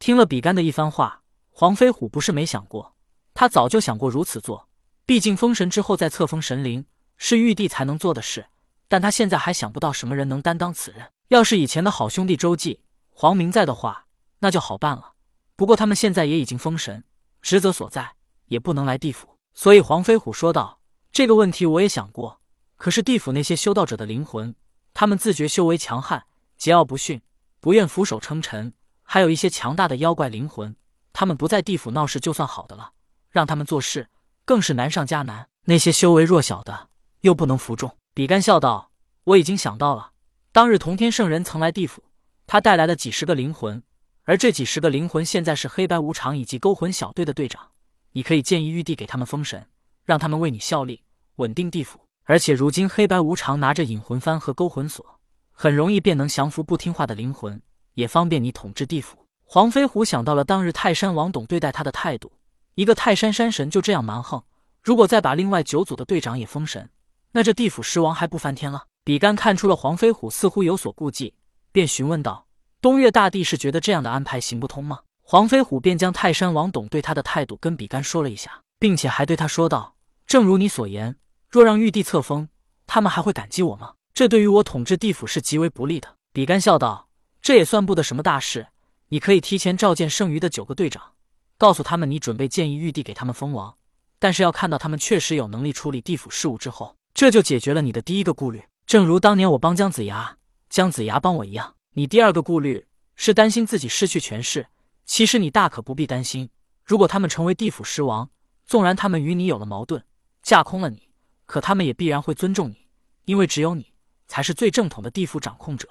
听了比干的一番话，黄飞虎不是没想过，他早就想过如此做。毕竟封神之后再册封神灵是玉帝才能做的事，但他现在还想不到什么人能担当此任。要是以前的好兄弟周记、黄明在的话，那就好办了。不过他们现在也已经封神，职责所在也不能来地府，所以黄飞虎说道：“这个问题我也想过，可是地府那些修道者的灵魂，他们自觉修为强悍，桀骜不驯，不愿俯首称臣；还有一些强大的妖怪灵魂，他们不在地府闹事就算好的了，让他们做事。”更是难上加难。那些修为弱小的又不能服众。比干笑道：“我已经想到了。当日同天圣人曾来地府，他带来了几十个灵魂，而这几十个灵魂现在是黑白无常以及勾魂小队的队长。你可以建议玉帝给他们封神，让他们为你效力，稳定地府。而且如今黑白无常拿着引魂幡和勾魂锁，很容易便能降服不听话的灵魂，也方便你统治地府。”黄飞虎想到了当日泰山王董对待他的态度。一个泰山山神就这样蛮横，如果再把另外九组的队长也封神，那这地府尸王还不翻天了？比干看出了黄飞虎似乎有所顾忌，便询问道：“东岳大帝是觉得这样的安排行不通吗？”黄飞虎便将泰山王董对他的态度跟比干说了一下，并且还对他说道：“正如你所言，若让玉帝册封，他们还会感激我吗？这对于我统治地府是极为不利的。”比干笑道：“这也算不得什么大事，你可以提前召见剩余的九个队长。”告诉他们，你准备建议玉帝给他们封王，但是要看到他们确实有能力处理地府事务之后，这就解决了你的第一个顾虑。正如当年我帮姜子牙，姜子牙帮我一样。你第二个顾虑是担心自己失去权势，其实你大可不必担心。如果他们成为地府尸王，纵然他们与你有了矛盾，架空了你，可他们也必然会尊重你，因为只有你才是最正统的地府掌控者。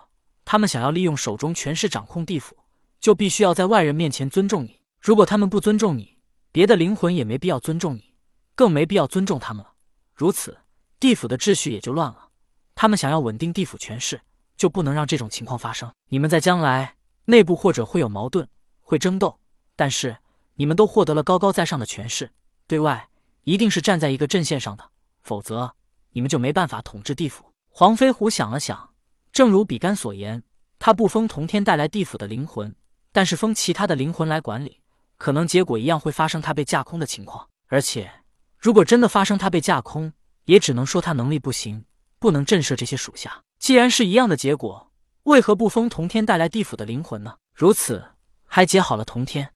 他们想要利用手中权势掌控地府，就必须要在外人面前尊重你。如果他们不尊重你，别的灵魂也没必要尊重你，更没必要尊重他们了。如此，地府的秩序也就乱了。他们想要稳定地府权势，就不能让这种情况发生。你们在将来内部或者会有矛盾，会争斗，但是你们都获得了高高在上的权势，对外一定是站在一个阵线上的，否则你们就没办法统治地府。黄飞虎想了想，正如比干所言，他不封同天带来地府的灵魂，但是封其他的灵魂来管理。可能结果一样会发生他被架空的情况，而且如果真的发生他被架空，也只能说他能力不行，不能震慑这些属下。既然是一样的结果，为何不封同天带来地府的灵魂呢？如此还结好了同天。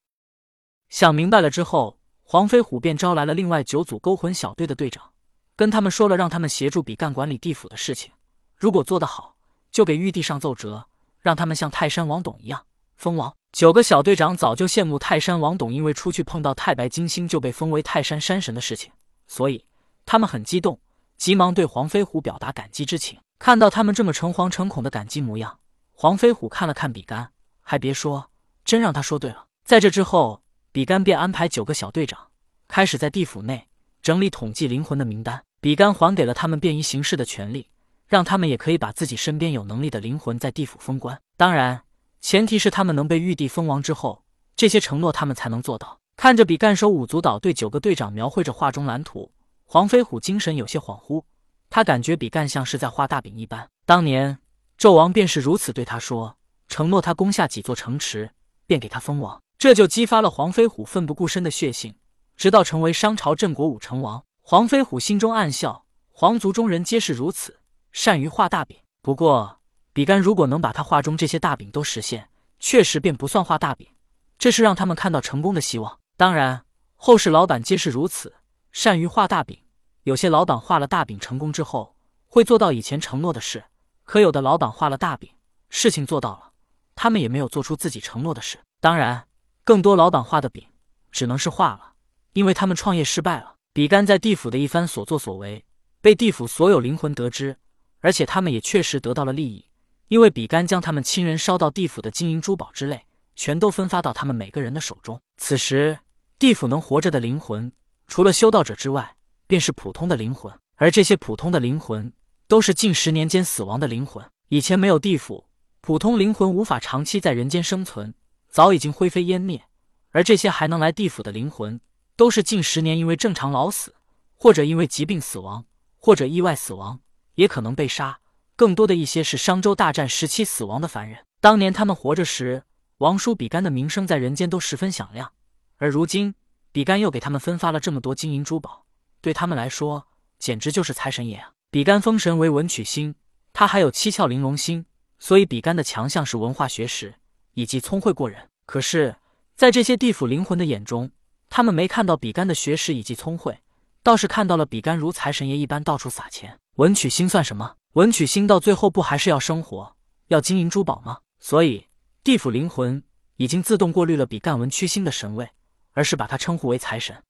想明白了之后，黄飞虎便招来了另外九组勾魂小队的队长，跟他们说了让他们协助比干管理地府的事情。如果做得好，就给玉帝上奏折，让他们像泰山王董一样封王。九个小队长早就羡慕泰山王董，因为出去碰到太白金星就被封为泰山山神的事情，所以他们很激动，急忙对黄飞虎表达感激之情。看到他们这么诚惶诚恐的感激模样，黄飞虎看了看比干，还别说，真让他说对了。在这之后，比干便安排九个小队长开始在地府内整理统计灵魂的名单。比干还给了他们便衣行事的权利，让他们也可以把自己身边有能力的灵魂在地府封官。当然。前提是他们能被玉帝封王之后，这些承诺他们才能做到。看着比干手五足岛对九个队长描绘着画中蓝图，黄飞虎精神有些恍惚。他感觉比干像是在画大饼一般。当年纣王便是如此对他说，承诺他攻下几座城池，便给他封王。这就激发了黄飞虎奋不顾身的血性，直到成为商朝镇国武成王。黄飞虎心中暗笑，皇族中人皆是如此，善于画大饼。不过。比干如果能把他画中这些大饼都实现，确实便不算画大饼，这是让他们看到成功的希望。当然，后世老板皆是如此，善于画大饼。有些老板画了大饼成功之后，会做到以前承诺的事；可有的老板画了大饼，事情做到了，他们也没有做出自己承诺的事。当然，更多老板画的饼只能是画了，因为他们创业失败了。比干在地府的一番所作所为，被地府所有灵魂得知，而且他们也确实得到了利益。因为比干将他们亲人烧到地府的金银珠宝之类，全都分发到他们每个人的手中。此时，地府能活着的灵魂，除了修道者之外，便是普通的灵魂。而这些普通的灵魂，都是近十年间死亡的灵魂。以前没有地府，普通灵魂无法长期在人间生存，早已经灰飞烟灭。而这些还能来地府的灵魂，都是近十年因为正常老死，或者因为疾病死亡，或者意外死亡，也可能被杀。更多的一些是商周大战时期死亡的凡人。当年他们活着时，王叔比干的名声在人间都十分响亮，而如今比干又给他们分发了这么多金银珠宝，对他们来说简直就是财神爷啊！比干封神为文曲星，他还有七窍玲珑心，所以比干的强项是文化学识以及聪慧过人。可是，在这些地府灵魂的眼中，他们没看到比干的学识以及聪慧，倒是看到了比干如财神爷一般到处撒钱。文曲星算什么？文曲星到最后不还是要生活，要金银珠宝吗？所以。地府灵魂已经自动过滤了比干文曲星的神位，而是把他称呼为财神。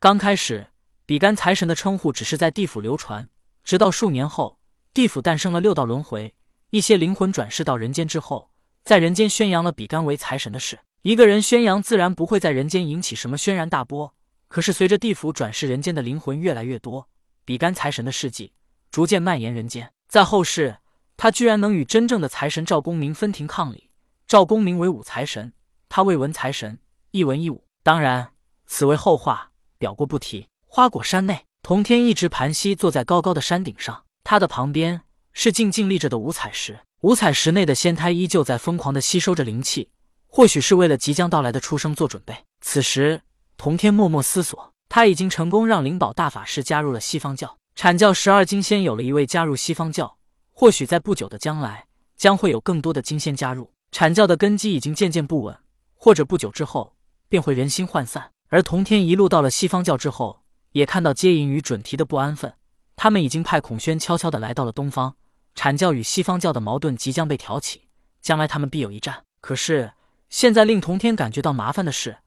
刚开始，比干财神的称呼只是在地府流传，直到数年后，地府诞生了六道轮回，一些灵魂转世到人间之后，在人间宣扬了比干为财神的事。一个人宣扬，自然不会在人间引起什么轩然大波。可是随着地府转世人间的灵魂越来越多，比干财神的事迹逐渐蔓延人间。在后世，他居然能与真正的财神赵公明分庭抗礼。赵公明为武财神，他为文财神，一文一武。当然，此为后话，表过不提。花果山内，童天一直盘膝坐在高高的山顶上，他的旁边是静静立着的五彩石。五彩石内的仙胎依旧在疯狂的吸收着灵气，或许是为了即将到来的出生做准备。此时，童天默默思索，他已经成功让灵宝大法师加入了西方教，阐教十二金仙有了一位加入西方教，或许在不久的将来，将会有更多的金仙加入。阐教的根基已经渐渐不稳，或者不久之后便会人心涣散。而童天一路到了西方教之后，也看到接引与准提的不安分。他们已经派孔宣悄悄的来到了东方。阐教与西方教的矛盾即将被挑起，将来他们必有一战。可是现在令童天感觉到麻烦的是，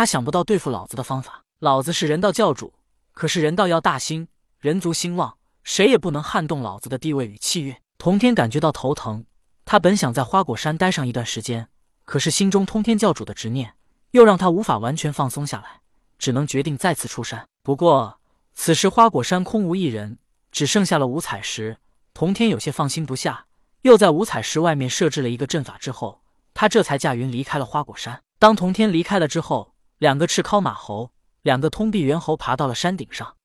他想不到对付老子的方法。老子是人道教主，可是人道要大兴，人族兴旺，谁也不能撼动老子的地位与气运。童天感觉到头疼。他本想在花果山待上一段时间，可是心中通天教主的执念又让他无法完全放松下来，只能决定再次出山。不过此时花果山空无一人，只剩下了五彩石。童天有些放心不下，又在五彩石外面设置了一个阵法之后，他这才驾云离开了花果山。当童天离开了之后，两个赤尻马猴、两个通臂猿猴爬到了山顶上，